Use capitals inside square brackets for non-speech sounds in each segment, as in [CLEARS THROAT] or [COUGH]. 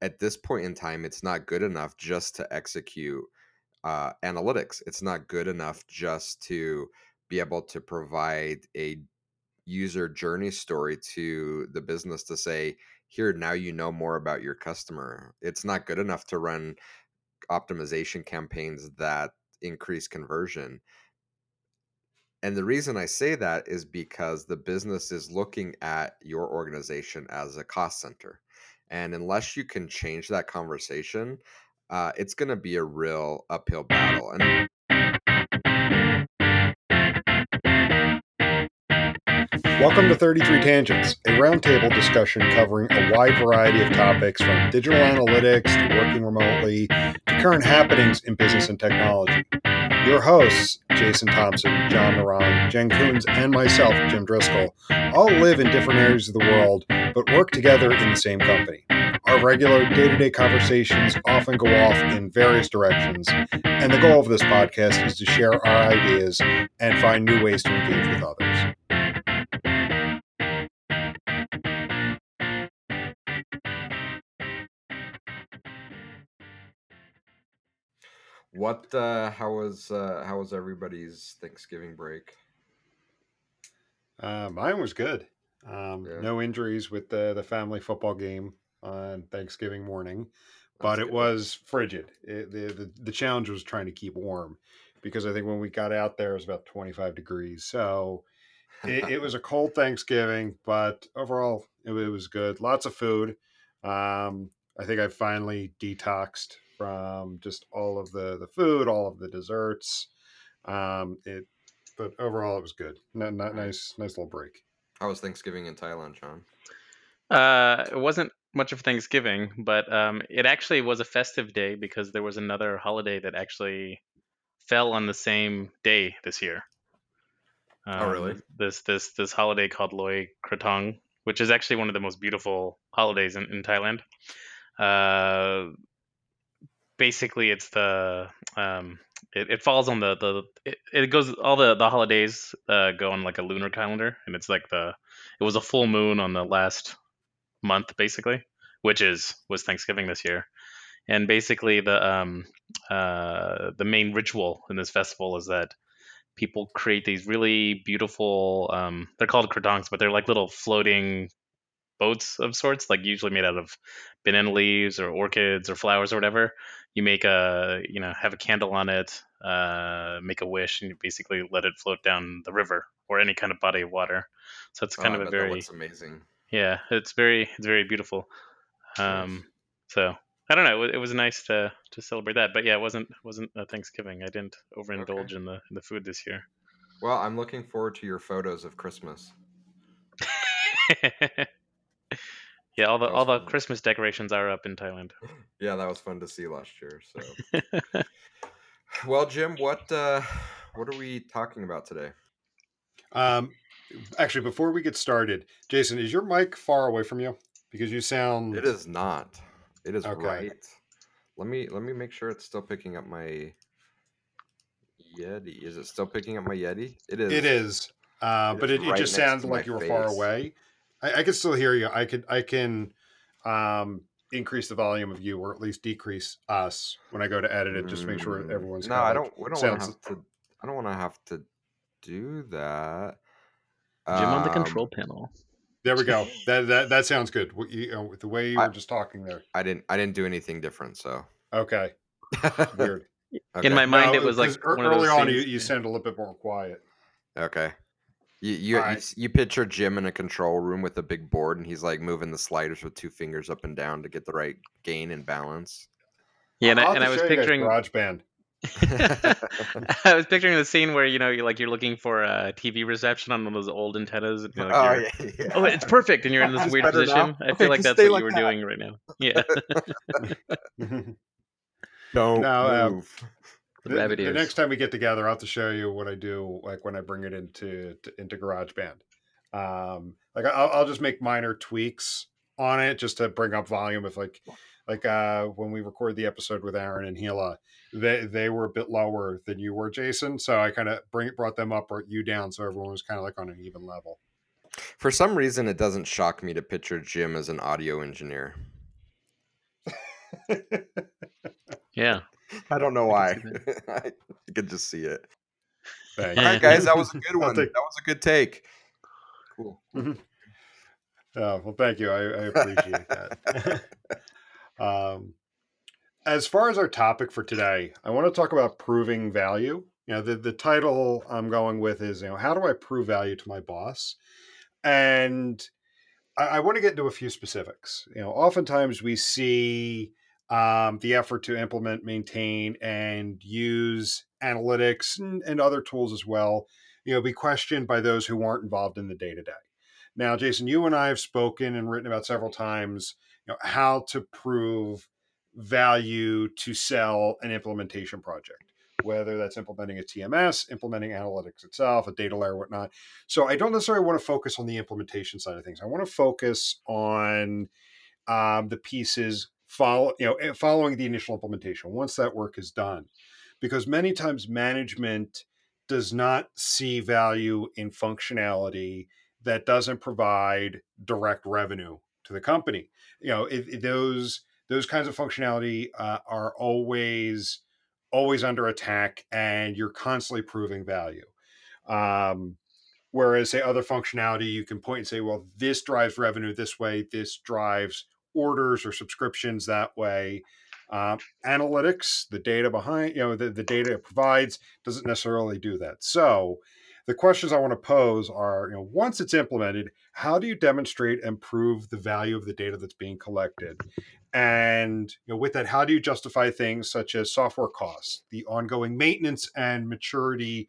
at this point in time, it's not good enough just to execute uh, analytics. It's not good enough just to be able to provide a user journey story to the business to say, here, now you know more about your customer. It's not good enough to run optimization campaigns that increase conversion. And the reason I say that is because the business is looking at your organization as a cost center. And unless you can change that conversation, uh, it's going to be a real uphill battle. And Welcome to 33 Tangents, a roundtable discussion covering a wide variety of topics from digital analytics to working remotely to current happenings in business and technology. Your hosts, Jason Thompson, John Moran, Jenn Kunz, and myself, Jim Driscoll, all live in different areas of the world but work together in the same company. Our regular day to day conversations often go off in various directions, and the goal of this podcast is to share our ideas and find new ways to engage with others. What? Uh, how was uh, how was everybody's Thanksgiving break? Uh, mine was good. Um, Yeah. No injuries with the, the family football game on Thanksgiving morning, but That's it good. was frigid. It, the, the the challenge was trying to keep warm because I think when we got out there it was about 25 degrees. So it, it was a [LAUGHS] cold Thanksgiving, but overall it, it was good. Lots of food. Um, I think I finally detoxed from just all of the the food, all of the desserts. Um, it, but overall it was good. Not, not nice, nice little break. How was Thanksgiving in Thailand, John? Uh, it wasn't much of Thanksgiving, but um, it actually was a festive day because there was another holiday that actually fell on the same day this year. Oh, really? Um, This this this holiday called Loi Krathong, which is actually one of the most beautiful holidays in, in Thailand. Uh, basically, it's the um, it, it falls on the the it, it goes all the the holidays uh, go on like a lunar calendar, and it's like the it was a full moon on the last month basically, which is was Thanksgiving this year. And basically the um uh the main ritual in this festival is that people create these really beautiful um they're called krathongs, but they're like little floating boats of sorts, like usually made out of banana leaves or orchids or flowers or whatever. You make a you know, have a candle on it, uh make a wish and you basically let it float down the river or any kind of body of water. So it's kind Oh, of a very amazing. yeah, it's very it's very beautiful. Um, so I don't know. It was, it was nice to to celebrate that, but yeah, it wasn't wasn't a Thanksgiving. I didn't overindulge Okay. in the in the food this year. Well, I'm looking forward to your photos of Christmas. [LAUGHS] yeah, all the all the fun. Christmas decorations are up in Thailand. [LAUGHS] Yeah, that was fun to see last year. So, [LAUGHS] well, Jim, what uh, what are we talking about today? Um, actually, before we get started, Jason, is your mic far away from you? Because you sound. It is not. It is Okay. right. Let me let me make sure it's still picking up my Yeti. Is it still picking up my Yeti? It is. It is, uh, It but is it, it just next sounded like you were far away. I, I can still hear you. I could. I can um, increase the volume of you, or at least decrease us when I go to edit it, just to make sure Mm, everyone's. No, I don't. We don't want to sounds- have to. I don't want to have to do that. Jim on the Um, control panel. There we go. [LAUGHS] That that that sounds good. What you, uh, the way you I- were just talking there. I didn't. I didn't do anything different. So Okay, [LAUGHS] weird. In my mind, No, it was like ear- one of early those on, you, things- you sound a little bit more quiet. Okay. You you, you Alright. you picture Jim in a control room with a big board, and he's like moving the sliders with two fingers up and down to get the right gain and balance. yeah, and, I'll I, have and I was show you guys picturing GarageBand. [LAUGHS] I was picturing the scene where you know you're like you're looking for a TV reception on one of those old antennas. And you're like, oh you're- yeah, [LAUGHS] yeah. Oh, it's perfect, and you're in [LAUGHS] this weird better now? position. I Okay, feel like just that's what like you were that. doing right now. Yeah. Don't No, um, move. The the, rabbit the next time we get together, I'll have to show you what I do, like when I bring it into to, into GarageBand. Um, like I'll, I'll just make minor tweaks on it just to bring up volume. If like like uh, when we recorded the episode with Aaron and Gila, they they were a bit lower than you were, Jason. So I kind of bring brought them up, brought you down, so everyone was kind of like on an even level. For some reason, it doesn't shock me to picture Jim as an audio engineer. [LAUGHS] Yeah. I don't know why. [LAUGHS] I could just see it. All right, guys, that [LAUGHS] was a good one. take- That was a good take. Cool. Oh, well, thank you. I, I appreciate that. [LAUGHS] um, as far as our topic for today, I want to talk about proving value. You know, the, the title I'm going with is, you know, how do I prove value to my boss? And I, I want to get into a few specifics. You know, oftentimes we see um, the effort to implement, maintain, and use analytics and, and other tools as well, you know, be questioned by those who aren't involved in the day to day. Now, Jason, you and I have spoken and written about several times, you know, how to prove value to sell an implementation project, whether that's implementing a TMS, implementing analytics itself, a data layer, whatnot. So I don't necessarily want to focus on the implementation side of things. I want to focus on um, the pieces follow, you know, eh, following the initial implementation once that work is done, because many times management does not see value in functionality that doesn't provide direct revenue to the company. You know, those those kinds of functionality uh, are always always under attack, and you're constantly proving value. Um, whereas, say, other functionality, you can point and say, well, this drives revenue this way, this drives orders or subscriptions that way. Um, analytics, the data behind, you know, the, the data it provides doesn't necessarily do that. So, the questions I want to pose are, you know, once it's implemented, how do you demonstrate and prove the value of the data that's being collected? And you know, with that, how do you justify things such as software costs, the ongoing maintenance and maturity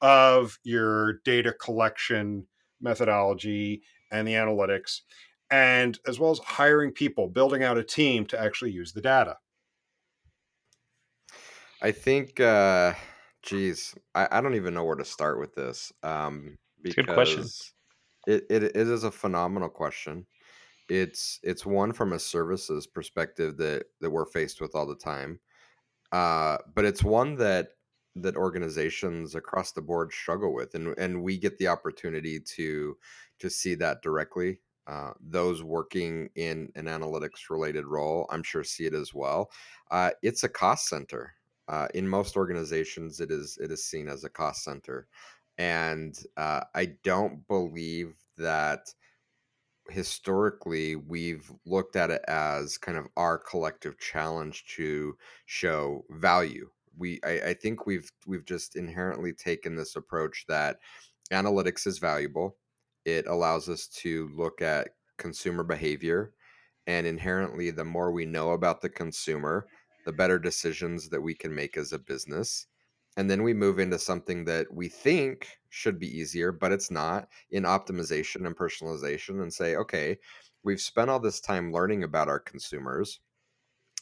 of your data collection methodology and the analytics, and as well as hiring people, building out a team to actually use the data? I think, uh, geez, I, I don't even know where to start with this um, a good question. because it, it, it is a phenomenal question. It's it's one from a services perspective that that we're faced with all the time, uh, but it's one that that organizations across the board struggle with, and and we get the opportunity to to see that directly. Uh, those working in an analytics related role, I'm sure, see it as well. Uh, it's a cost center. Uh, in most organizations, it is it is seen as a cost center, and uh, I don't believe that historically we've looked at it as kind of our collective challenge to show value we I, I think we've we've just inherently taken this approach that analytics is valuable it allows us to look at consumer behavior and inherently the more we know about the consumer the better decisions that we can make as a business and then we move into something that we think should be easier but it's not in optimization and personalization and say okay we've spent all this time learning about our consumers.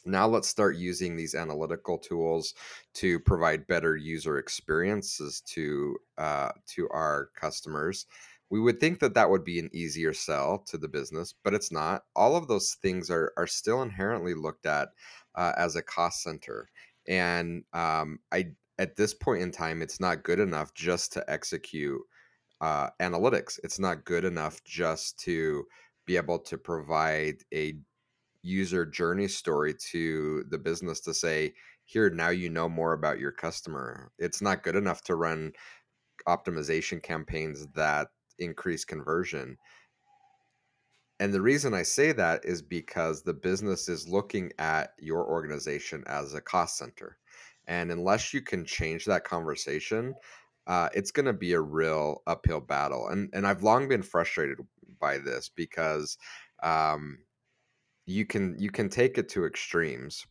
Now let's start using these analytical tools to provide better user experiences to uh, to our customers we would think that that would be an easier sell to the business but it's not. All of those things are are still inherently looked at uh, as a cost center and um, i at this point in time it's not good enough just to execute uh, analytics. It's not good enough just to be able to provide a user journey story to the business to say here now you know more about your customer. It's not good enough to run optimization campaigns that increase conversion. And the reason i say that is because the business is looking at your organization as a cost center. And unless you can change that conversation uh, it's going to be a real uphill battle. And and i've long been frustrated by this because um, you can you can take it to extremes.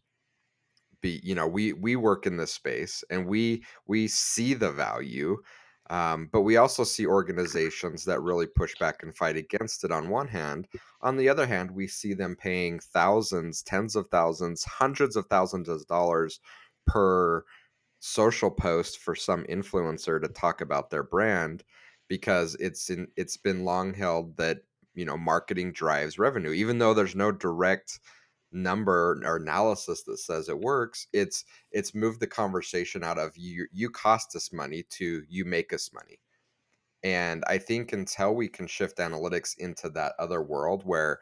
Be you know we we work in this space and we we see the value um, but we also see organizations that really push back and fight against it on one hand. On the other hand we see them paying thousands tens of thousands hundreds of thousands of dollars per social post for some influencer to talk about their brand because it's in it's been long held that you know marketing drives revenue even though there's no direct number or analysis that says it works it's it's moved the conversation out of you you cost us money to you make us money and i think until we can shift analytics into that other world where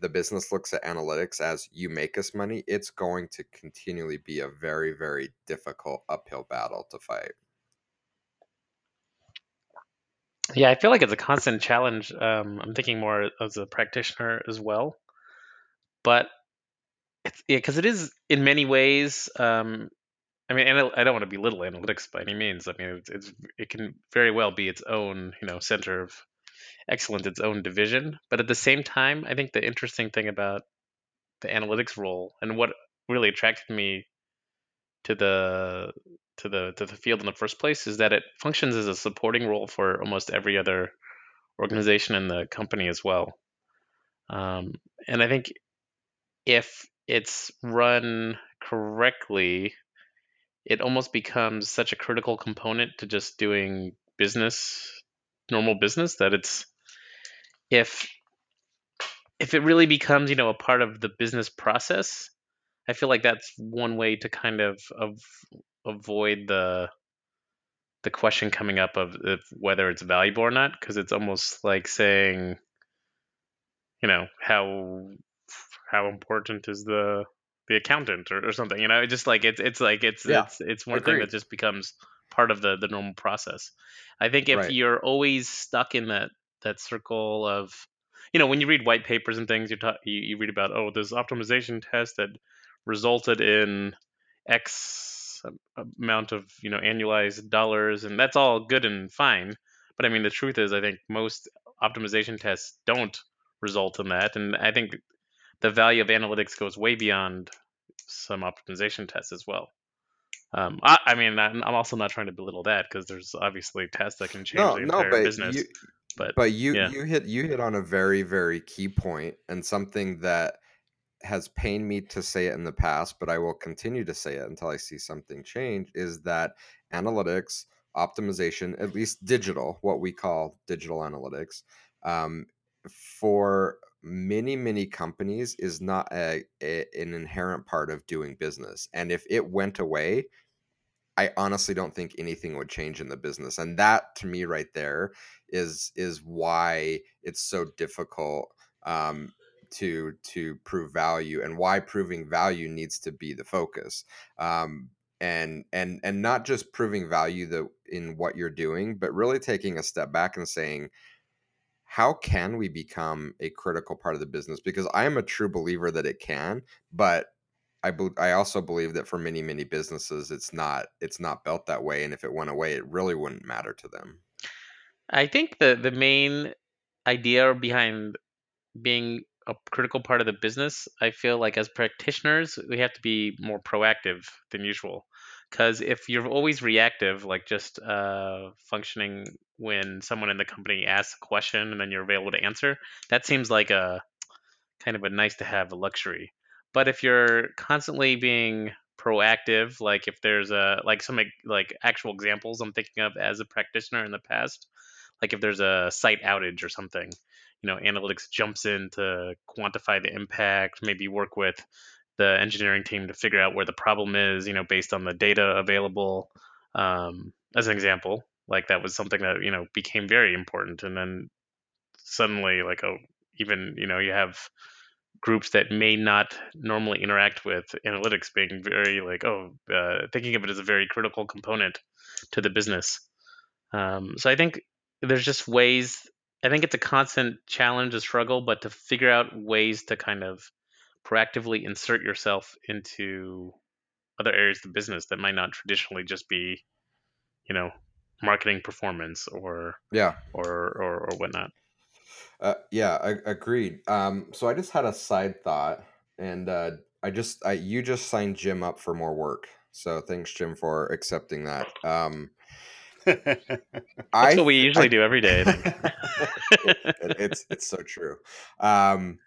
the business looks at analytics as you make us money, it's going to continually be a very, very difficult uphill battle to fight. Yeah, I feel like it's a constant challenge. Um, I'm thinking more as a practitioner as well, but it's yeah, because it is in many ways. Um, I mean, and I don't want to belittle analytics by any means. I mean, it's, it's it can very well be its own you know center of excellence, its own division. But at the same time, I think the interesting thing about the analytics role and what really attracted me to the to the to the field in the first place is that it functions as a supporting role for almost every other organization in the company as well. Um, and I think if it's run correctly, it almost becomes such a critical component to just doing business, normal business, that it's if if it really becomes you know a part of the business process, I feel like that's one way to kind of of avoid the the question coming up of if, whether it's valuable or not because it's almost like saying you know how how important is the the accountant or, or something you know it's just like it's it's like it's Yeah, it's it's one agreed. thing that just becomes part of the the normal process i think if Right. you're always stuck in that that circle of you know when you read white papers and things you talk you, you read about oh this optimization test that resulted in x amount of you know annualized dollars and that's all good and fine but i mean the truth is i think most optimization tests don't result in that and i think the value of analytics goes way beyond some optimization tests as well. Um, I, I mean I'm, also not trying to belittle that because there's obviously tests that can change No, the no, but business you but but you yeah. you hit you hit on a very, very key point and something that has pained me to say it in the past, but I will continue to say it until I see something change, is that analytics, optimization, at least digital, what we call digital analytics, um, for many, many companies is not a, a an inherent part of doing business. And if it went away, I honestly don't think anything would change in the business. And that to me right there is is why it's so difficult um, to to prove value and why proving value needs to be the focus. Um, and and and not just proving value the in what you're doing, but really taking a step back and saying, how can we become a critical part of the business? Because I am a true believer that it can, but I bel I also believe that for many, many businesses, it's not it's not built that way, and if it went away, it really wouldn't matter to them. i think the the main idea behind being a critical part of the business, I feel like as practitioners, we have to be more proactive than usual. Because if you're always reactive, like just uh, functioning when someone in the company asks a question and then you're available to answer, that seems like a kind of a nice to have a luxury. But if you're constantly being proactive, like if there's a like some like actual examples I'm thinking of as a practitioner in the past, like if there's a site outage or something, you know, analytics jumps in to quantify the impact, maybe work with the engineering team to figure out where the problem is, you know, based on the data available. Um, as an example, like that was something that you know became very important, and then suddenly, like oh, even you know you have groups that may not normally interact with analytics being very like oh uh, thinking of it as a very critical component to the business um, so i think there's just ways i think it's a constant challenge a struggle but to figure out ways to kind of proactively insert yourself into other areas of the business that might not traditionally just be you know marketing performance or Yeah. or or, or whatnot Uh, yeah, I, agreed. Um, so I just had a side thought, and uh, I just I you just signed Jim up for more work. So thanks, Jim, for accepting that. Um, [LAUGHS] that's I what we usually I do every day [LAUGHS] it, it, it's it's so true. Um,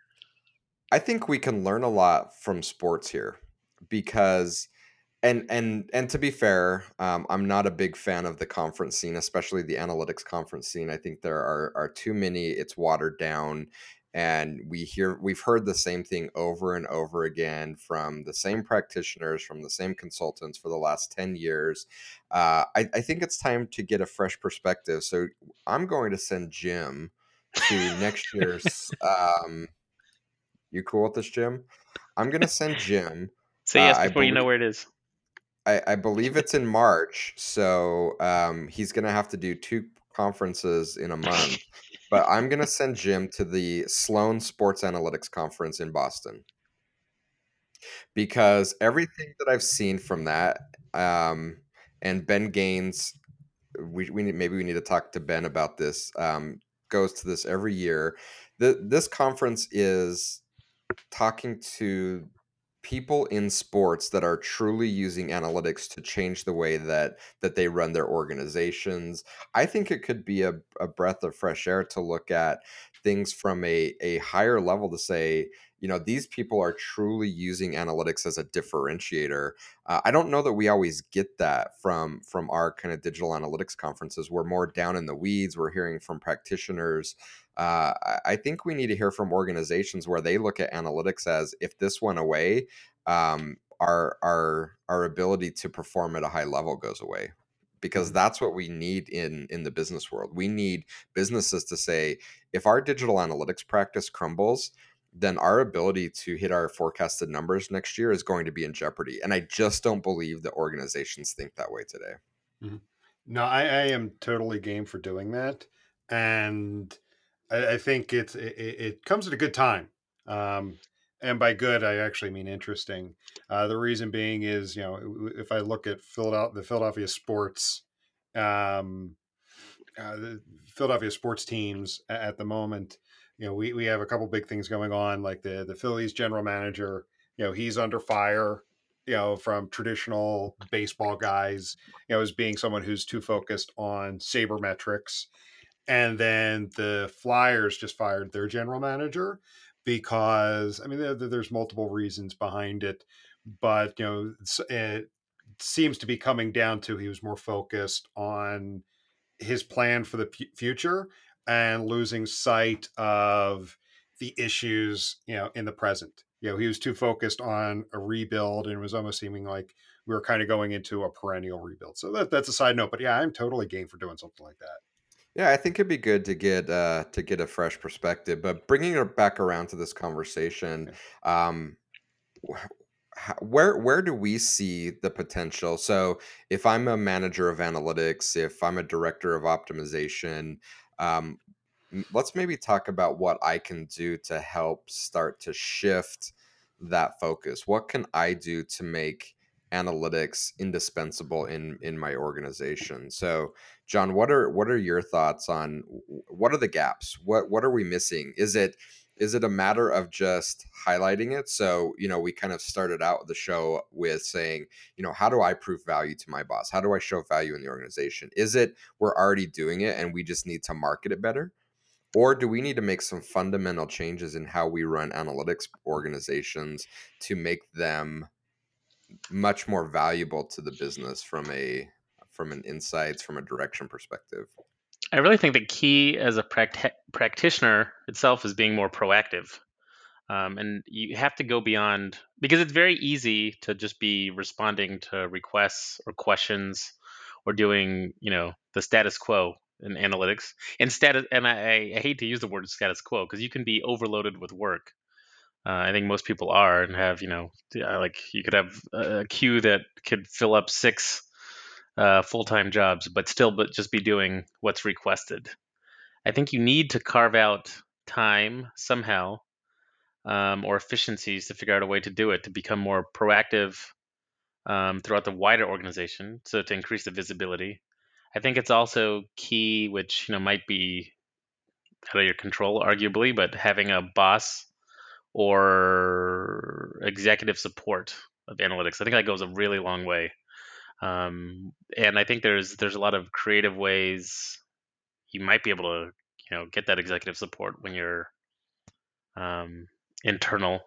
I think we can learn a lot from sports here because and and and to be fair, um, I'm not a big fan of the conference scene, especially the analytics conference scene. I think there are are too many. It's watered down, and we hear we've heard the same thing over and over again from the same practitioners, from the same consultants for the last ten years. Uh, I, I think it's time to get a fresh perspective. So I'm going to send Jim to next [LAUGHS] year's um, You cool with this, Jim? I'm gonna send Jim. [LAUGHS] Say Uh, yes I before you know where it is. I, I believe it's in March, so um, he's gonna have to do two conferences in a month. But I'm gonna [LAUGHS] send Jim to the Sloan Sports Analytics Conference in Boston because everything that I've seen from that, um, and Ben Gaines, we, we need, maybe we need to talk to Ben about this. Um, goes to this every year. The, this conference is talking to people in sports that are truly using analytics to change the way that that they run their organizations. I think it could be a, a breath of fresh air to look at things from a, a higher level to say you know these people are truly using analytics as a differentiator. Uh, i don't know that we always get that from from our kind of digital analytics conferences. We're more down in the weeds. We're hearing from practitioners uh, I think we need to hear from organizations where they look at analytics as if this went away, um, our our our ability to perform at a high level goes away because that's what we need in in the business world. We need businesses to say if our digital analytics practice crumbles, then our ability to hit our forecasted numbers next year is going to be in jeopardy. And I just don't believe that organizations think that way today. Mm-hmm. No, I, I am totally game for doing that, and I, I think it's it, it, comes at a good time. Um, and by good, I actually mean interesting. Uh, the reason being is, you know, if I look at Philadelphia, the Philadelphia sports, um, uh, the Philadelphia sports teams at the moment, you know, we, we have a couple big things going on, like the the Phillies general manager. You know, he's under fire. You know, from traditional baseball guys, you know, as being someone who's too focused on sabermetrics and then the Flyers just fired their general manager because I mean there, there's multiple reasons behind it, but you know it seems to be coming down to he was more focused on his plan for the p- future and losing sight of the issues you know in the present. You know he was too focused on a rebuild and it was almost seeming like we were kind of going into a perennial rebuild. So that, that's a side note, but yeah, I'm totally game for doing something like that. Yeah, I think it'd be good to get uh, to get a fresh perspective. But bringing it back around to this conversation, um, where where do we see the potential? So, if I'm a manager of analytics, if I'm a director of optimization, um, let's maybe talk about what I can do to help start to shift that focus. What can I do to make analytics indispensable in in my organization? So, John, what are what are your thoughts on what are the gaps? What what are we missing? Is it is it a matter of just highlighting it? So, you know, we kind of started out the show with saying, you know, how do I prove value to my boss? How do I show value in the organization? Is it we're already doing it and we just need to market it better? Or do we need to make some fundamental changes in how we run analytics organizations to make them much more valuable to the business from a from an insights from a direction perspective. I really think the key as a pract- practitioner itself is being more proactive. Um, and you have to go beyond because it's very easy to just be responding to requests or questions or doing you know the status quo in analytics. And status and I, I hate to use the word status quo because you can be overloaded with work uh, I think most people are and have, you know, like you could have a queue that could fill up six uh, full-time jobs, but still, but just be doing what's requested. I think you need to carve out time somehow um, or efficiencies to figure out a way to do it to become more proactive um, throughout the wider organization, so to increase the visibility. I think it's also key, which you know might be out of your control, arguably, but having a boss or executive support of analytics. I think that goes a really long way. Um, and I think there's there's a lot of creative ways you might be able to you know get that executive support when you're um, internal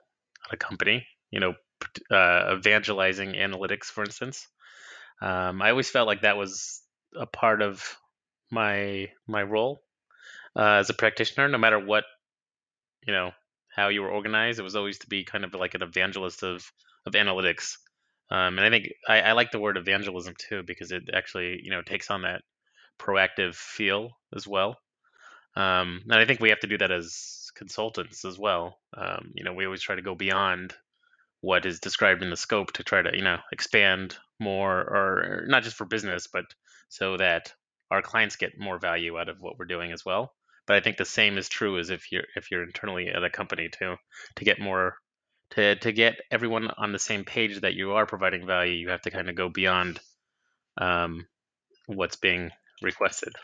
at a company. You know, uh, evangelizing analytics, for instance. Um, I always felt like that was a part of my my role uh, as a practitioner, no matter what you know how you were organized. It was always to be kind of like an evangelist of of analytics. Um, and I think I, I, like the word evangelism too because it actually you know takes on that proactive feel as well. Um, and I think we have to do that as consultants as well. Um, you know, we always try to go beyond what is described in the scope to try to you know expand more, or not just for business, but so that our clients get more value out of what we're doing as well. But I think the same is true as if you're if you're internally at a company too, to get more to to get everyone on the same page that you are providing value, you have to kind of go beyond um, what's being requested.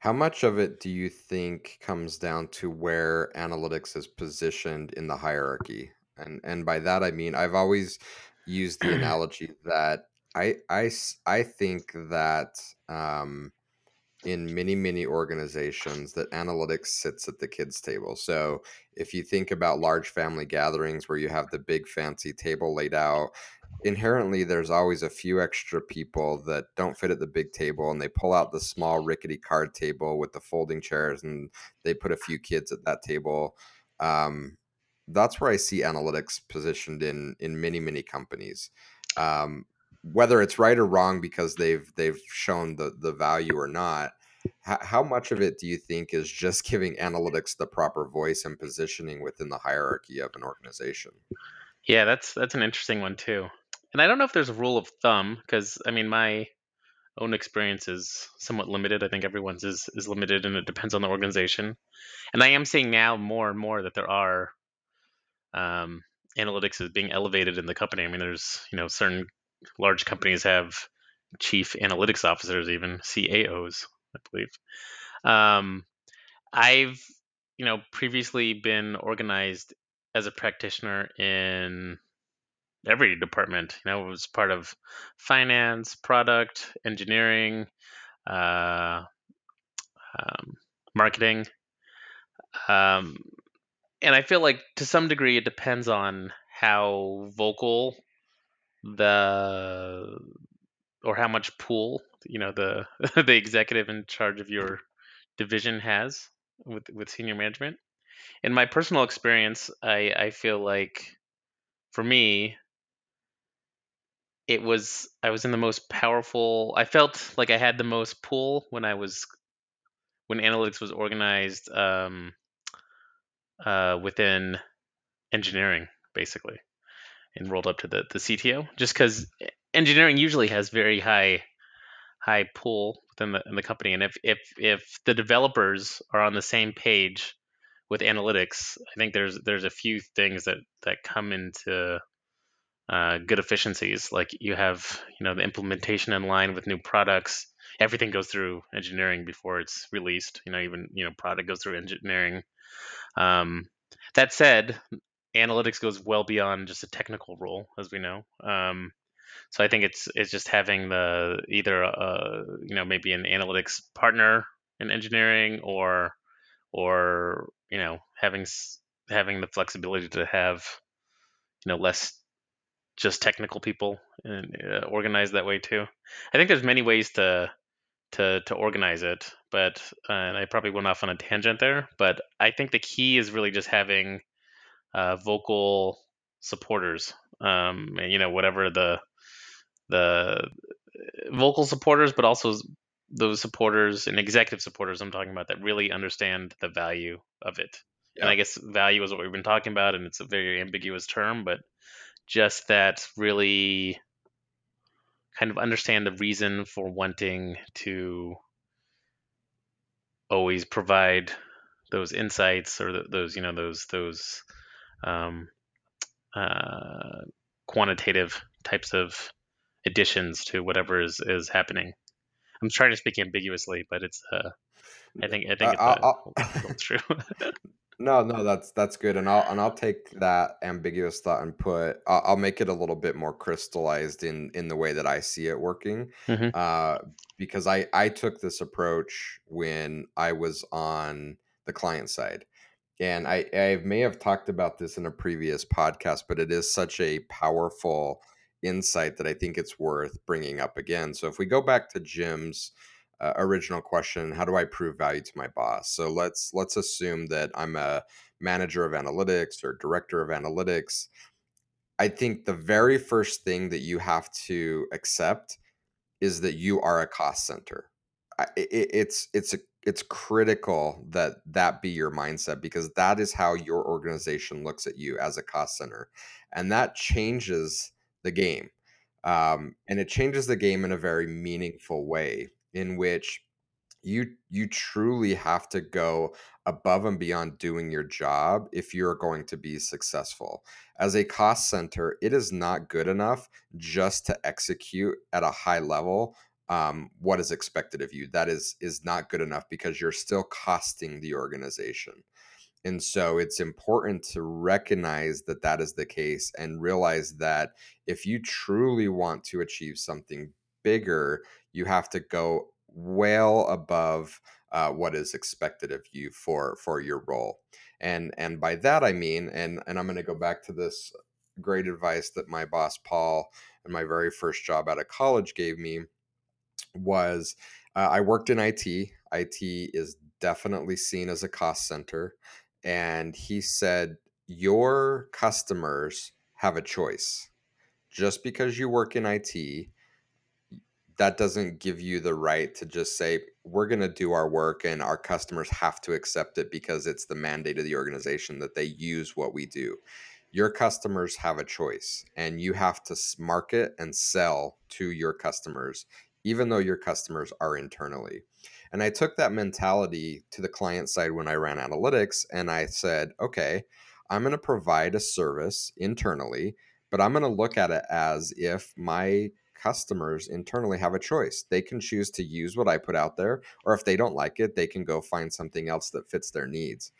How much of it do you think comes down to where analytics is positioned in the hierarchy? And and by that I mean I've always used the [CLEARS THROAT] analogy that I I I think that um, in many many organizations that analytics sits at the kids table. So if you think about large family gatherings where you have the big fancy table laid out inherently there's always a few extra people that don't fit at the big table and they pull out the small rickety card table with the folding chairs and they put a few kids at that table. Um, that's where i see analytics positioned in in many many companies. Um, whether it's right or wrong because they've they've shown the the value or not how, how much of it do you think is just giving analytics the proper voice and positioning within the hierarchy of an organization Yeah, that's that's an interesting one too. And I don't know if there's a rule of thumb because I mean my own experience is somewhat limited. I think everyone's is is limited and it depends on the organization. And I am seeing now more and more that there are um, analytics is being elevated in the company. I mean, there's you know certain large companies have chief analytics officers, even CAOs, I believe. Um, I've you know previously been organized as a practitioner in every department. You know, it was part of finance, product, engineering, uh, um, marketing, um, and I feel like to some degree it depends on how vocal the or how much pull you know the [LAUGHS] the executive in charge of your division has with with senior management. In my personal experience, I I feel like for me it was I was in the most powerful. I felt like I had the most pull when I was when analytics was organized um, uh, within engineering, basically, and rolled up to the the CTO. Just because engineering usually has very high high pull within the in the company, and if if if the developers are on the same page with analytics, I think there's there's a few things that that come into uh, good efficiencies. Like you have, you know, the implementation in line with new products. Everything goes through engineering before it's released. You know, even you know, product goes through engineering. Um, that said, analytics goes well beyond just a technical role, as we know. Um, so I think it's it's just having the either a, you know maybe an analytics partner in engineering or or you know having having the flexibility to have you know less just technical people and uh, organized that way too. I think there's many ways to to to organize it, but uh, and I probably went off on a tangent there. But I think the key is really just having uh, vocal supporters. Um, and, you know, whatever the the vocal supporters, but also those supporters and executive supporters I'm talking about that really understand the value of it. And I guess value is what we've been talking about, and it's a very ambiguous term, but just that really kind of understand the reason for wanting to always provide those insights or th- those you know those those um, uh, quantitative types of additions to whatever is is happening. I'm trying to speak ambiguously, but it's uh, I think I think it's, uh, [LAUGHS] it's true. [LAUGHS] No, no, that's that's good, and I'll and I'll take that ambiguous thought and put I'll, I'll make it a little bit more crystallized in in the way that I see it working, Mhm. uh, because I I took this approach when I was on the client side, and I I may have talked about this in a previous podcast, but it is such a powerful insight that I think it's worth bringing up again. So if we go back to Jim's uh, original question how do i prove value to my boss? So let's let's assume that i'm a manager of analytics or director of analytics. I think the very first thing that you have to accept is that you are a cost center. It, it's it's a it's critical that that be your mindset because that is how your organization looks at you as a cost center and that changes the game um, and it changes the game in a very meaningful way in which you you truly have to go above and beyond doing your job if you're going to be successful. As a cost center it is not good enough just to execute at a high level um, what is expected of you that is is not good enough because you're still costing the organization. And so it's important to recognize that that is the case and realize that if you truly want to achieve something bigger you have to go well above uh, what is expected of you for for your role. And and by that i mean and and i'm going to go back to this great advice that my boss paul and my very first job out of college gave me was uh, i worked in it it is definitely seen as a cost center and he said your customers have a choice. Just because you work in it that doesn't give you the right to just say we're going to do our work and our customers have to accept it because it's the mandate of the organization that they use what we do your customers have a choice and you have to market and sell to your customers even though your customers are internally and i took that mentality to the client side when i ran analytics and i said okay i'm going to provide a service internally but i'm going to look at it as if my customers internally have a choice. They can choose to use what I put out there, or if they don't like it, they can go find something else that fits their needs.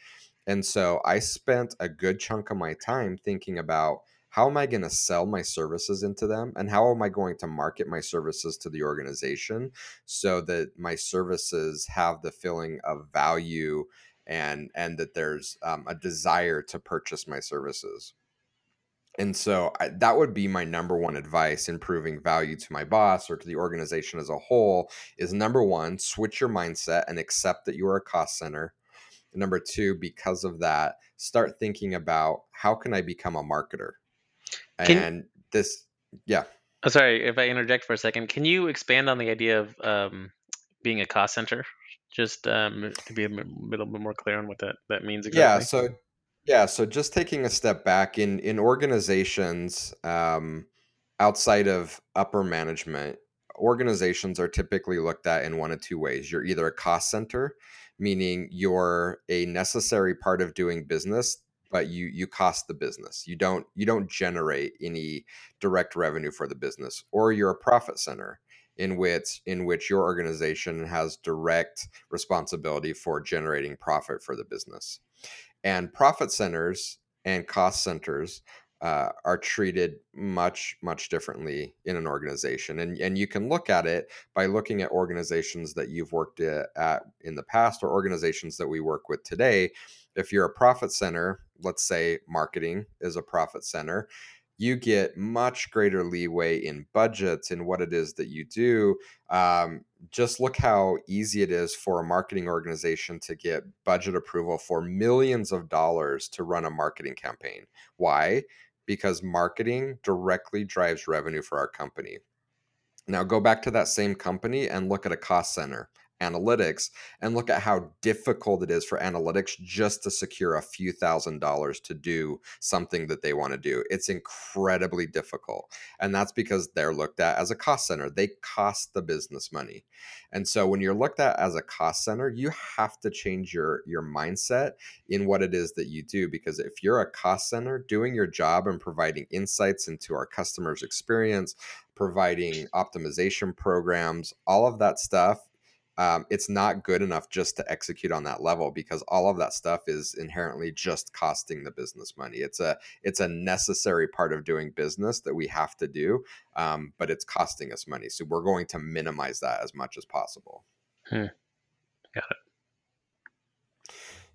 And so I spent a good chunk of my time thinking about how am I going to sell my services into them and how am I going to market my services to the organization so that my services have the feeling of value and and that there's um, a desire to purchase my services? And so I, that would be my number one advice improving value to my boss or to the organization as a whole is number one switch your mindset and accept that you are a cost center. And number two because of that start thinking about how can i become a marketer Can and this yeah oh, sorry if I interject for a second. Can you expand on the idea of um, being a cost center? Just um, to be a little bit more clear on what that that means yeah so yeah so just taking a step back in in organizations um, outside of upper management, organizations are typically looked at in one of two ways. You're either a cost center, meaning you're a necessary part of doing business, but you you cost the business. You don't you don't generate any direct revenue for the business, or you're a profit center in which in which your organization has direct responsibility for generating profit for the business. And profit centers and cost centers uh, are treated much much differently in an organization and and you can look at it by looking at organizations that you've worked at in the past or organizations that we work with today if you're a profit center let's say marketing is a profit center you get much greater leeway in budgets in what it is that you do um, just look how easy it is for a marketing organization to get budget approval for millions of dollars to run a marketing campaign. Why? Because marketing directly drives revenue for our company. Now go back to that same company and look at a cost center, analytics, and look at how difficult it is for analytics just to secure a few thousand dollars to do something that they want to do. It's incredibly difficult. And that's because they're looked at as a cost center. They cost the business money. And so when you're looked at as a cost center, you have to change your your mindset in what it is that you do because if you're a cost center doing your job and providing insights into our customers experience providing optimization programs, all of that stuff. Um, it's not good enough just to execute on that level because all of that stuff is inherently just costing the business money. It's a it's a necessary part of doing business that we have to do, um, but it's costing us money. So we're going to minimize that as much as possible. Hmm. Got it.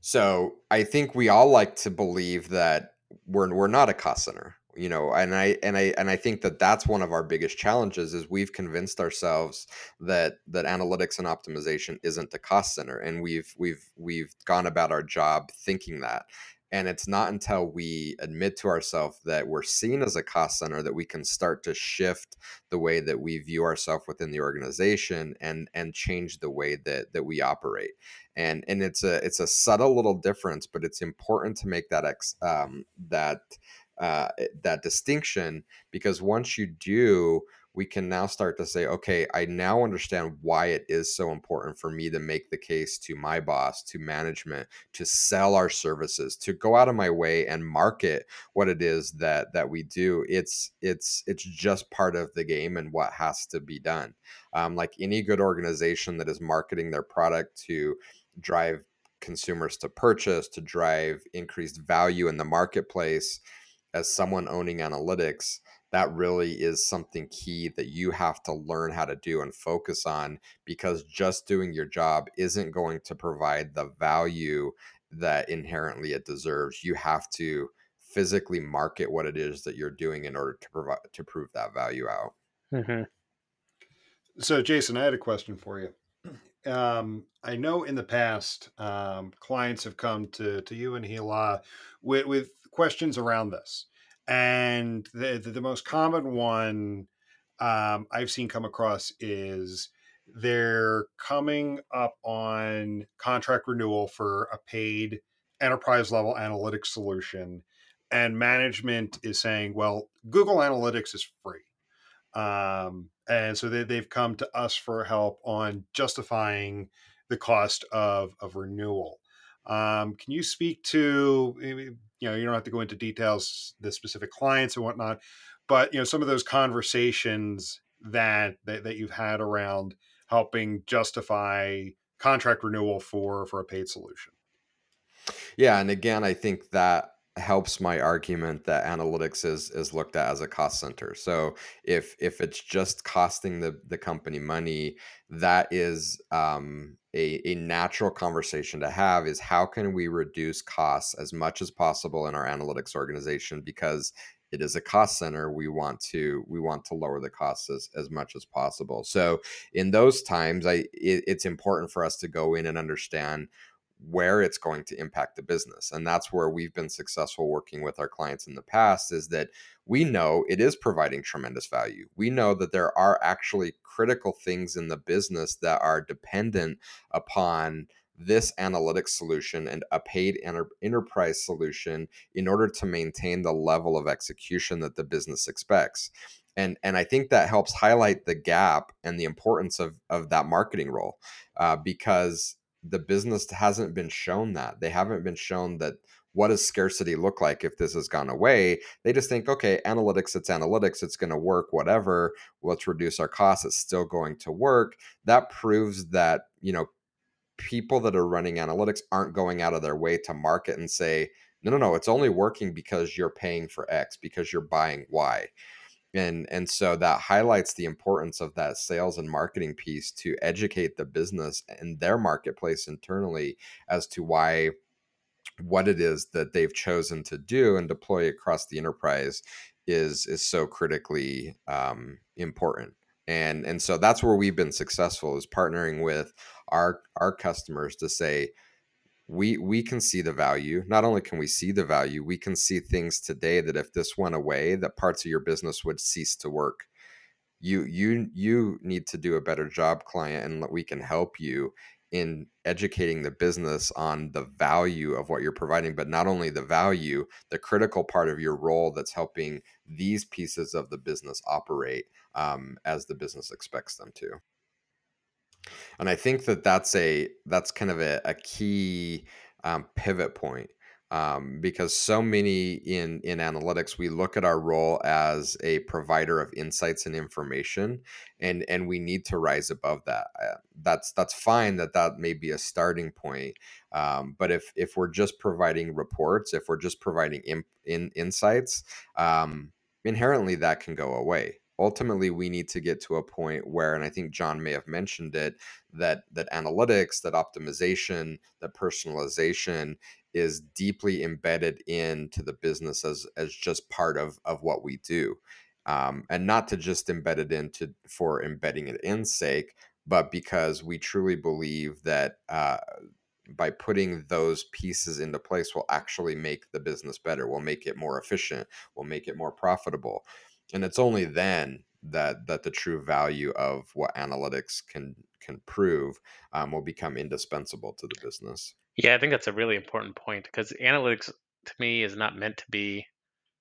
So I think we all like to believe that we're we're not a cost center you know and i and i and i think that that's one of our biggest challenges is we've convinced ourselves that that analytics and optimization isn't the cost center and we've we've we've gone about our job thinking that And it's not until we admit to ourselves that we're seen as a cost center that we can start to shift the way that we view ourselves within the organization and and change the way that that we operate. And and it's a it's a subtle little difference, but it's important to make that ex um, that uh, that distinction because once you do we can now start to say, okay, I now understand why it is so important for me to make the case to my boss, to management, to sell our services, to go out of my way and market what it is that that we do. It's it's it's just part of the game and what has to be done. Um, like any good organization that is marketing their product to drive consumers to purchase, to drive increased value in the marketplace, as someone owning analytics that really is something key that you have to learn how to do and focus on because just doing your job isn't going to provide the value that inherently it deserves. You have to physically market what it is that you're doing in order to provide to prove that value out. Mm-hmm. So, Jason, I had a question for you. [CLEARS THROAT] Um, I know in the past, um, clients have come to, to you and Hila with, with questions around this. And the, the, the most common one um, I've seen come across is they're coming up on contract renewal for a paid enterprise level analytics solution. And management is saying, well, Google Analytics is free. Um, and so they, they've come to us for help on justifying the cost of, of renewal. Um, can you speak to, you know, you don't have to go into details, the specific clients and whatnot, but, you know, some of those conversations that, that, that you've had around helping justify contract renewal for, for a paid solution? Yeah. And again, I think that helps my argument that analytics is is looked at as a cost center. So if if it's just costing the the company money, that is um, a a natural conversation to have. Is how can we reduce costs as much as possible in our analytics organization because it is a cost center we want to we want to lower the costs as, as much as possible so in those times i it, it's important for us to go in and understand where it's going to impact the business and that's where we've been successful working with our clients in the past is that we know it is providing tremendous value. We know that there are actually critical things in the business that are dependent upon this analytics solution and a paid enter- enterprise solution in order to maintain the level of execution that the business expects. And and i think that helps highlight the gap and the importance of of that marketing role uh, because the business hasn't been shown that. They haven't been shown that what does scarcity look like if this has gone away? They just think, okay, analytics, it's analytics, it's going to work, whatever. Let's reduce our costs. It's still going to work. That proves that, you know, people that are running analytics aren't going out of their way to market and say, no, no, no, it's only working because you're paying for X, because you're buying Y and and so that highlights the importance of that sales and marketing piece to educate the business and their marketplace internally as to why what it is that they've chosen to do and deploy across the enterprise is is so critically um, important. And and so that's where we've been successful is partnering with our our customers to say we we can see the value. Not only can we see the value we can see things today that if this went away that parts of your business would cease to work. You you you need to do a better job client and we can help you in educating the business on the value of what you're providing but not only the value the critical part of your role that's helping these pieces of the business operate um, as the business expects them to and I think that that's a that's kind of a, a key um, pivot point um, because so many in in analytics we look at our role as a provider of insights and information, and and we need to rise above that. Uh, that's that's fine that that may be a starting point, um, but if if we're just providing reports, if we're just providing in, in insights, um, inherently that can go away ultimately we need to get to a point where and i think john may have mentioned it that that analytics that optimization that personalization is deeply embedded into the business as as just part of of what we do. Um, and not to just embed it into for embedding it in sake but because we truly believe that uh, by putting those pieces into place will actually make the business better will make it more efficient will make it more profitable and it's only then that that the true value of what analytics can can prove um, will become indispensable to the business. Yeah i think that's a really important point because analytics to me is not meant to be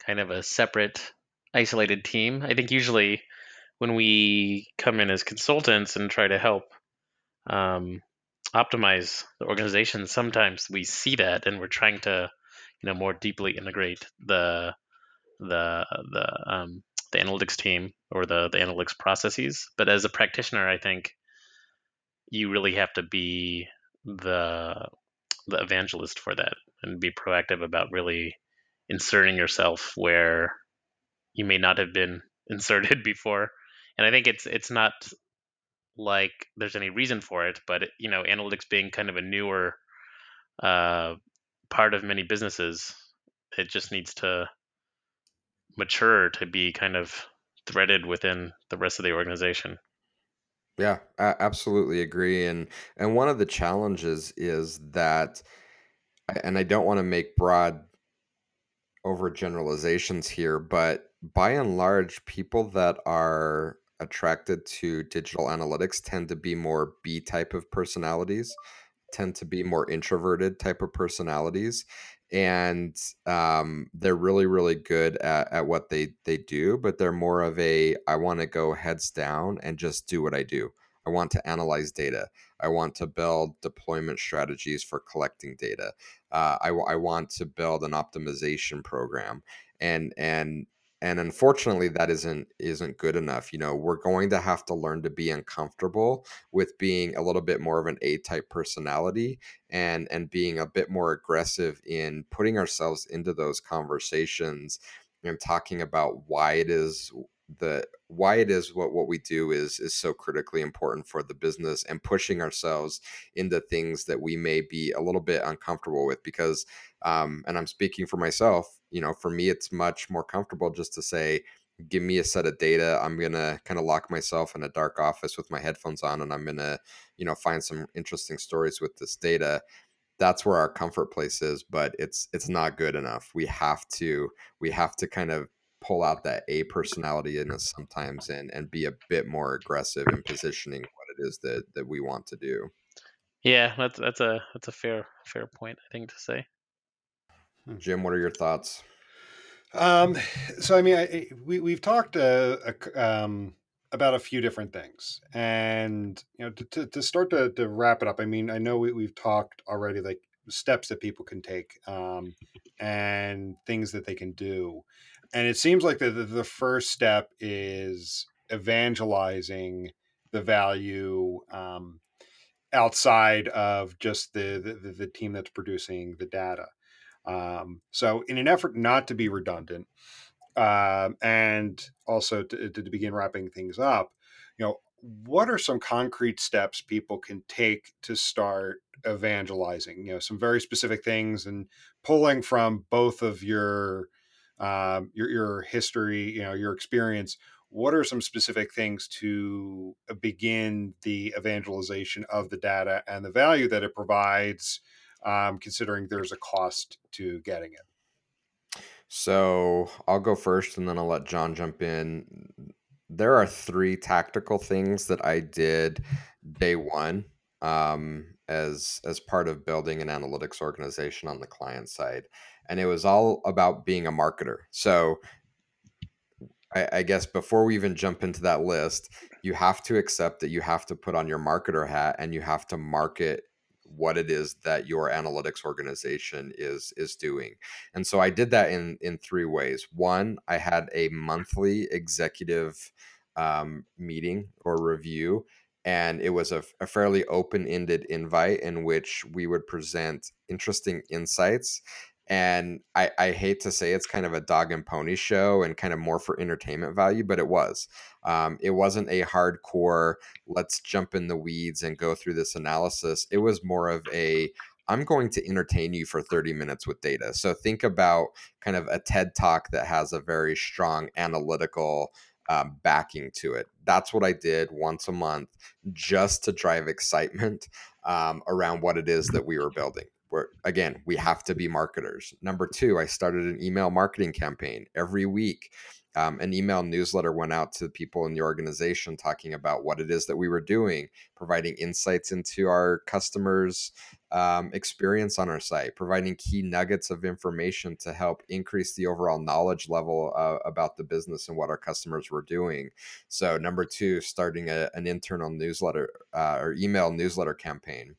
kind of a separate isolated team. I think usually when we come in as consultants and try to help um, optimize the organization, sometimes we see that and we're trying to, you know, more deeply integrate the the the um, the analytics team or the the analytics processes. But as a practitioner, I think you really have to be the the evangelist for that and be proactive about really inserting yourself where you may not have been [LAUGHS] inserted before. And I think it's it's not like there's any reason for it, but you know, analytics being kind of a newer uh, part of many businesses, it just needs to mature to be kind of threaded within the rest of the organization. Yeah, I absolutely agree. And and one of the challenges is that, and I don't want to make broad overgeneralizations here, but by and large, people that are attracted to digital analytics tend to be more B type of personalities, tend to be more introverted type of personalities. And um, they're really, really good at, at what they, they do, but they're more of a I want to go heads down and just do what I do. I want to analyze data. I want to build deployment strategies for collecting data. Uh, I, I want to build an optimization program, and and and unfortunately, that isn't isn't good enough. You know, we're going to have to learn to be uncomfortable with being a little bit more of an A type personality, and and being a bit more aggressive in putting ourselves into those conversations and talking about why it is the why it is what what we do is is so critically important for the business and pushing ourselves into things that we may be a little bit uncomfortable with because um and I'm speaking for myself you know for me it's much more comfortable just to say give me a set of data i'm gonna kind of lock myself in a dark office with my headphones on and i'm gonna you know find some interesting stories with this data that's where our comfort place is but it's it's not good enough we have to we have to kind of pull out that A personality in us sometimes and and be a bit more aggressive in positioning what it is that that we want to do. Yeah, that's that's a that's a fair fair point I think to say. Hmm. Jim, what are your thoughts? Um, so I mean, I, we we've talked uh, um, about a few different things, and you know, to, to, to start to, to wrap it up. I mean, I know we, we've talked already, like steps that people can take, um, and things that they can do and it seems like the, the first step is evangelizing the value um, outside of just the, the, the team that's producing the data. Um, so, in an effort not to be redundant, uh, and also to, to, begin wrapping things up, you know, what are some concrete steps people can take to start evangelizing? You know, some very specific things, and pulling from both of your um, your your history, you know, your experience. What are some specific things to uh, begin the evangelization of the data and the value that it provides, um, considering there's a cost to getting it? So I'll go first, and then I'll let John jump in. There are three tactical things that I did day one um, as as part of building an analytics organization on the client side and it was all about being a marketer. So I, I, guess before we even jump into that list, you have to accept that you have to put on your marketer hat and you have to market what it is that your analytics organization is is doing. And so I did that in in three ways. One, I had a monthly executive um, meeting or review and it was a, a fairly open-ended invite in which we would present interesting insights and I, I hate to say it's kind of a dog and pony show and kind of more for entertainment value, but it was. Um, it wasn't a hardcore, let's jump in the weeds and go through this analysis. It was more of a, I'm going to entertain you for 30 minutes with data. So think about kind of a TED talk that has a very strong analytical um, backing to it. That's what I did once a month just to drive excitement um, around what it is that we were building. Where again, we have to be marketers. Number two, I started an email marketing campaign every week um, an email newsletter went out to people in the organization talking about what it is that we were doing, providing insights into our customers' um, experience on our site, providing key nuggets of information to help increase the overall knowledge level uh, about the business and what our customers were doing. So, number two, starting a, an internal newsletter uh, or email newsletter campaign.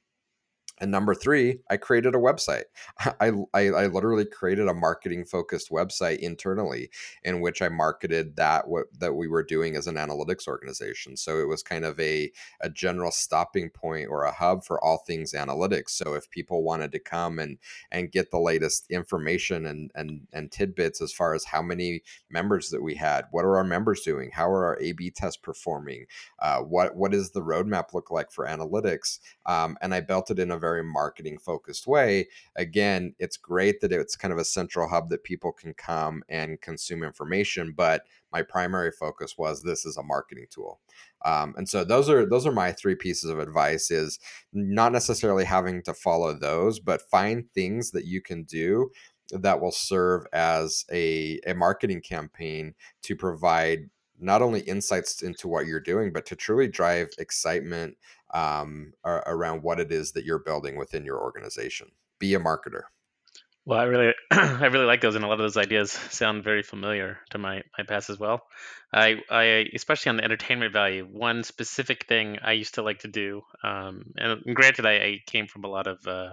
And number three, I created a website. [LAUGHS] I, I, I literally created a marketing focused website internally in which I marketed that what that we were doing as an analytics organization. So it was kind of a, a general stopping point or a hub for all things analytics. So if people wanted to come and and get the latest information and and and tidbits as far as how many members that we had, what are our members doing, how are our A/B tests performing, uh, what what does the roadmap look like for analytics, um, and I built it in a very very marketing focused way. Again, it's great that it's kind of a central hub that people can come and consume information, but my primary focus was this is a marketing tool. Um, and so those are those are my three pieces of advice is not necessarily having to follow those, but find things that you can do that will serve as a, a marketing campaign to provide not only insights into what you're doing, but to truly drive excitement um, around what it is that you're building within your organization. Be a marketer. Well, I really, [CLEARS THROAT] I really like those, and a lot of those ideas sound very familiar to my my past as well. I, I, especially on the entertainment value, one specific thing I used to like to do, um, and granted, I, I came from a lot of uh,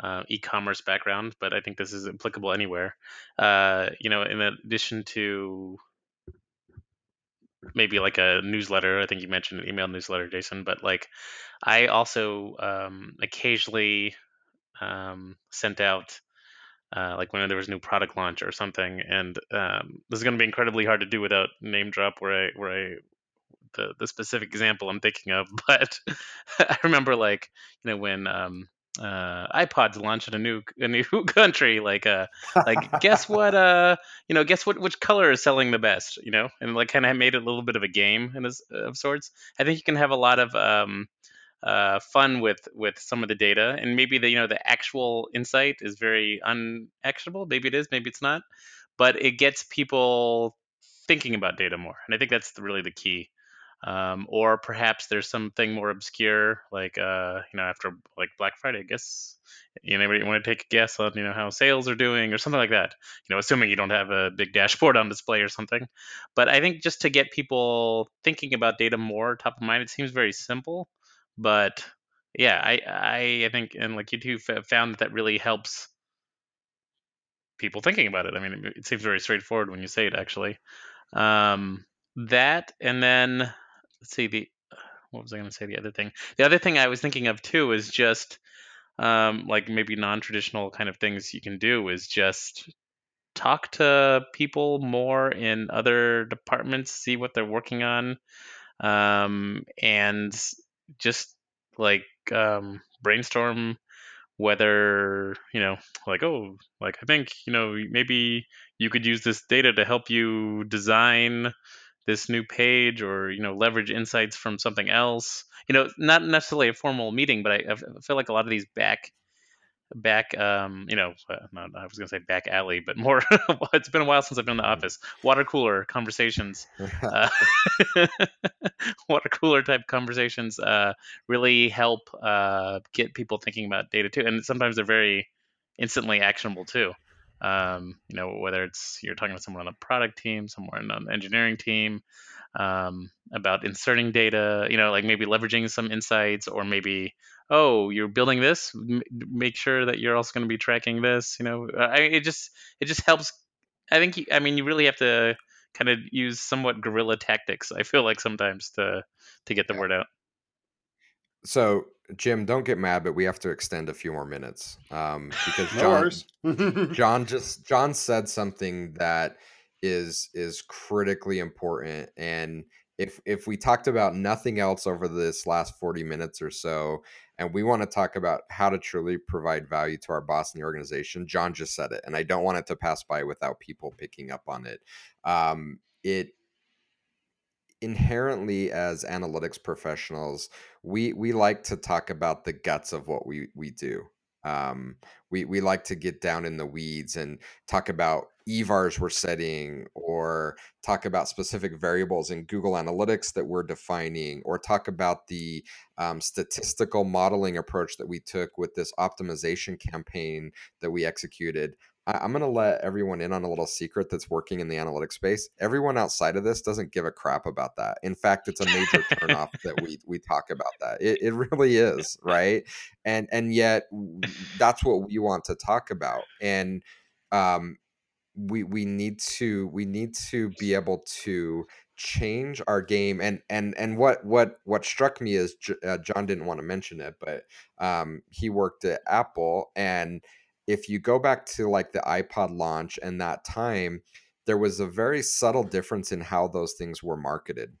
uh, e-commerce background, but I think this is applicable anywhere. Uh, you know, in addition to maybe like a newsletter. I think you mentioned an email newsletter, Jason. But like, I also um, occasionally um, sent out uh, like when there was a new product launch or something. And um, this is going to be incredibly hard to do without name drop where I where I the the specific example I'm thinking of. [LAUGHS] But I remember like you know when um, uh, iPods launch in a new a new [LAUGHS] country. Like, uh, like guess [LAUGHS] what? Uh, you know, guess what? Which color is selling the best? You know, and like kind of made it a little bit of a game in this, of sorts. I think you can have a lot of um, uh, fun with with some of the data, and maybe the you know the actual insight is very unactionable. Maybe it is, maybe it's not, but it gets people thinking about data more, and I think that's really the key um, or perhaps there's something more obscure like uh, you know after like black friday i guess anybody want to take a guess on you know how sales are doing or something like that you know assuming you don't have a big dashboard on display or something. But i think just to get people thinking about data more top of mind it seems very simple but yeah i i, I think and like you two found that that really helps people thinking about it. I mean it, it seems very straightforward when you say it actually. Um, that and then let's see the what was I going to say? The other thing, the other thing I was thinking of too is just um, like maybe non-traditional kind of things you can do is just talk to people more in other departments, see what they're working on, um, and just like um, brainstorm whether you know like oh like i think you know maybe you could use this data to help you design this new page or you know leverage insights from something else. You know not necessarily a formal meeting but i, I feel like a lot of these back back um you know uh, not, i was gonna say back alley but more [LAUGHS] it's been a while since i've been in the office. Water cooler conversations [LAUGHS] uh, [LAUGHS] water cooler type conversations uh really help uh get people thinking about data too and sometimes they're very instantly actionable too um, you know, whether it's you're talking to someone on a product team, someone on an engineering team, um, about inserting data, you know, like maybe leveraging some insights, or maybe, oh, you're building this, m- make sure that you're also going to be tracking this. You know, I, it just it just helps. I think, you, I mean, you really have to kind of use somewhat guerrilla tactics. I feel like sometimes to to get the yeah. word out. So Jim, don't get mad, but we have to extend a few more minutes um, because John, [LAUGHS] John just John said something that is is critically important, and if if we talked about nothing else over this last forty minutes or so, and we want to talk about how to truly provide value to our boss and the organization, John just said it, and I don't want it to pass by without people picking up on it. Um, it inherently as analytics professionals, we we like to talk about the guts of what we we do. Um, we we like to get down in the weeds and talk about eVars we're setting or talk about specific variables in Google Analytics that we're defining or talk about the um, statistical modeling approach that we took with this optimization campaign that we executed. I, am going to let everyone in on a little secret that's working in the analytics space. Everyone outside of this doesn't give a crap about that. In fact, it's a major [LAUGHS] turnoff that we we talk about that. It, it really is, right? And and yet that's what we want to talk about. And um, we we need to we need to be able to change our game and and and what what what struck me is uh, John didn't want to mention it but um he worked at Apple and if you go back to like the iPod launch and that time there was a very subtle difference in how those things were marketed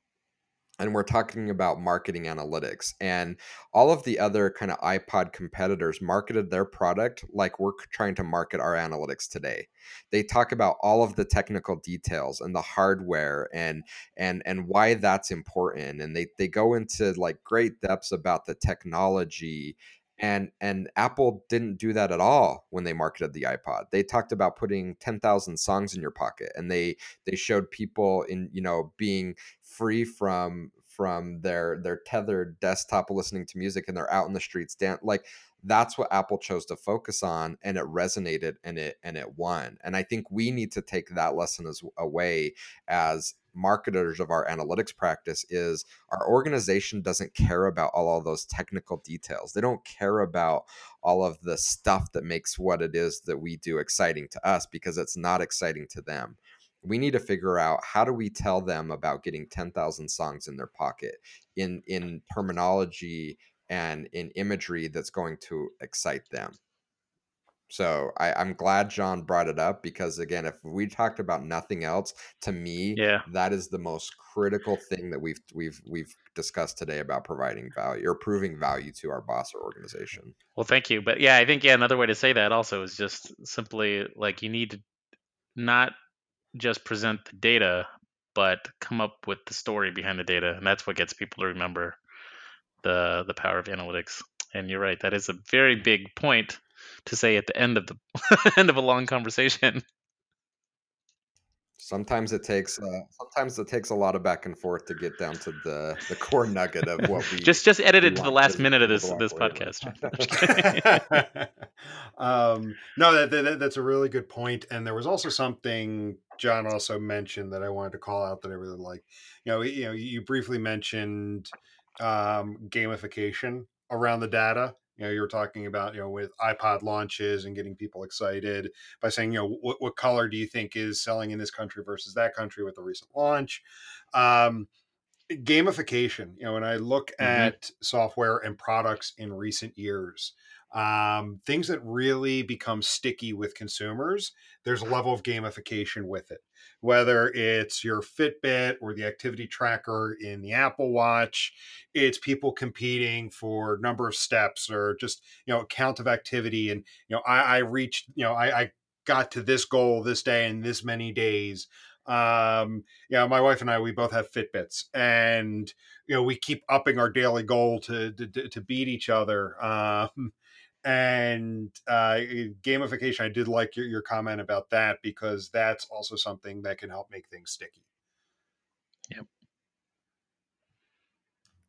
and we're talking about marketing analytics and all of the other kind of iPod competitors marketed their product like we're trying to market our analytics today. They talk about all of the technical details and the hardware and and and why that's important and they they go into like great depths about the technology and and Apple didn't do that at all when they marketed the iPod. They talked about putting 10,000 songs in your pocket and they they showed people in you know being free from from their their tethered desktop listening to music and they're out in the streets dance like that's what apple chose to focus on and it resonated and it and it won and i think we need to take that lesson as away as marketers of our analytics practice is our organization doesn't care about all of those technical details they don't care about all of the stuff that makes what it is that we do exciting to us because it's not exciting to them we need to figure out how do we tell them about getting 10,000 songs in their pocket in in terminology and in imagery that's going to excite them. So I, I'm glad John brought it up because again, if we talked about nothing else, to me, yeah, that is the most critical thing that we've we've we've discussed today about providing value or proving value to our boss or organization. Well, thank you. But yeah, I think yeah, another way to say that also is just simply like you need to not just present the data, but come up with the story behind the data, and that's what gets people to remember the the power of analytics. And you're right, that is a very big point to say at the end of the [LAUGHS] end of a long conversation. Sometimes it takes uh, sometimes it takes a lot of back and forth to get down to the the core nugget of what [LAUGHS] we just just edit it to the last minute of this this podcast. [LAUGHS] um, no, that, that, that's a really good point. And there was also something John also mentioned that I wanted to call out that I really like. You know, you know, you briefly mentioned um, gamification around the data. You know, you were talking about you know with iPod launches and getting people excited by saying, you know, what, what color do you think is selling in this country versus that country with the recent launch? Um, gamification. You know, when I look mm-hmm. at software and products in recent years, um, things that really become sticky with consumers, there's a level of gamification with it. Whether it's your Fitbit or the activity tracker in the Apple Watch, it's people competing for number of steps or just you know count of activity. And you know, I, I reached, you know, I, I got to this goal this day in this many days. Um, you know, my wife and I, we both have Fitbits, and you know, we keep upping our daily goal to to, to beat each other. Um, [LAUGHS] and uh, gamification i did like your, your comment about that because that's also something that can help make things sticky. Yep.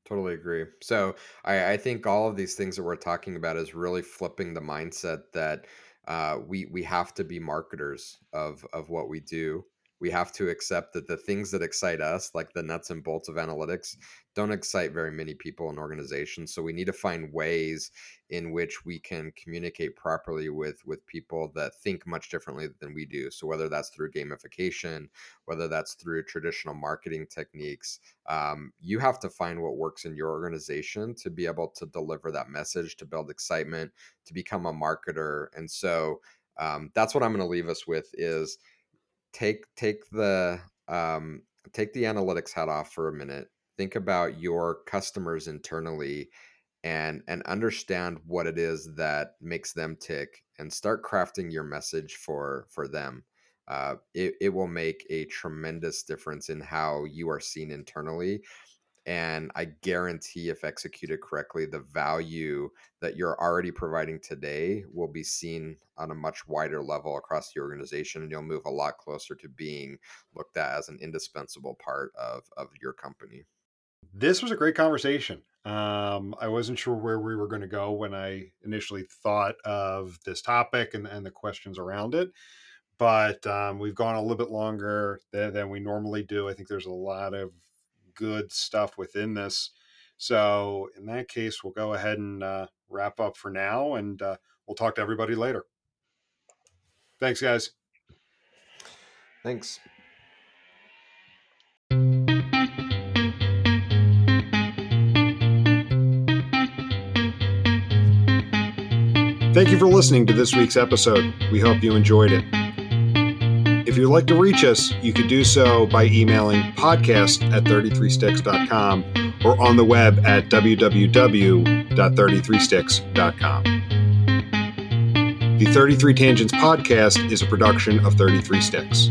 Totally agree. So I, I think all of these things that we're talking about is really flipping the mindset that uh, we we have to be marketers of of what we do we have to accept that the things that excite us, like the nuts and bolts of analytics, don't excite very many people and organizations. So we need to find ways in which we can communicate properly with with people that think much differently than we do. So whether that's through gamification, whether that's through traditional marketing techniques, um, you have to find what works in your organization to be able to deliver that message, to build excitement, to become a marketer. And so um, that's what I'm going to leave us with is take take the um, take the analytics hat off for a minute. Think about your customers internally and and understand what it is that makes them tick and start crafting your message for for them uh, it, it will make a tremendous difference in how you are seen internally and I guarantee, if executed correctly, the value that you're already providing today will be seen on a much wider level across the organization. And you'll move a lot closer to being looked at as an indispensable part of, of your company. This was a great conversation. Um, I wasn't sure where we were going to go when I initially thought of this topic and, and the questions around it but um, we've gone a little bit longer than, than, we normally do. I think there's a lot of good stuff within this. So, in that case, we'll go ahead and uh, wrap up for now, and uh, we'll talk to everybody later. Thanks, guys. Thanks. Thank you for listening to this week's episode. We hope you enjoyed it. If you'd like to reach us, you can do so by emailing podcast at 33sticks.com or on the web at www.33sticks.com. The 33 Tangents podcast is a production of 33 Sticks.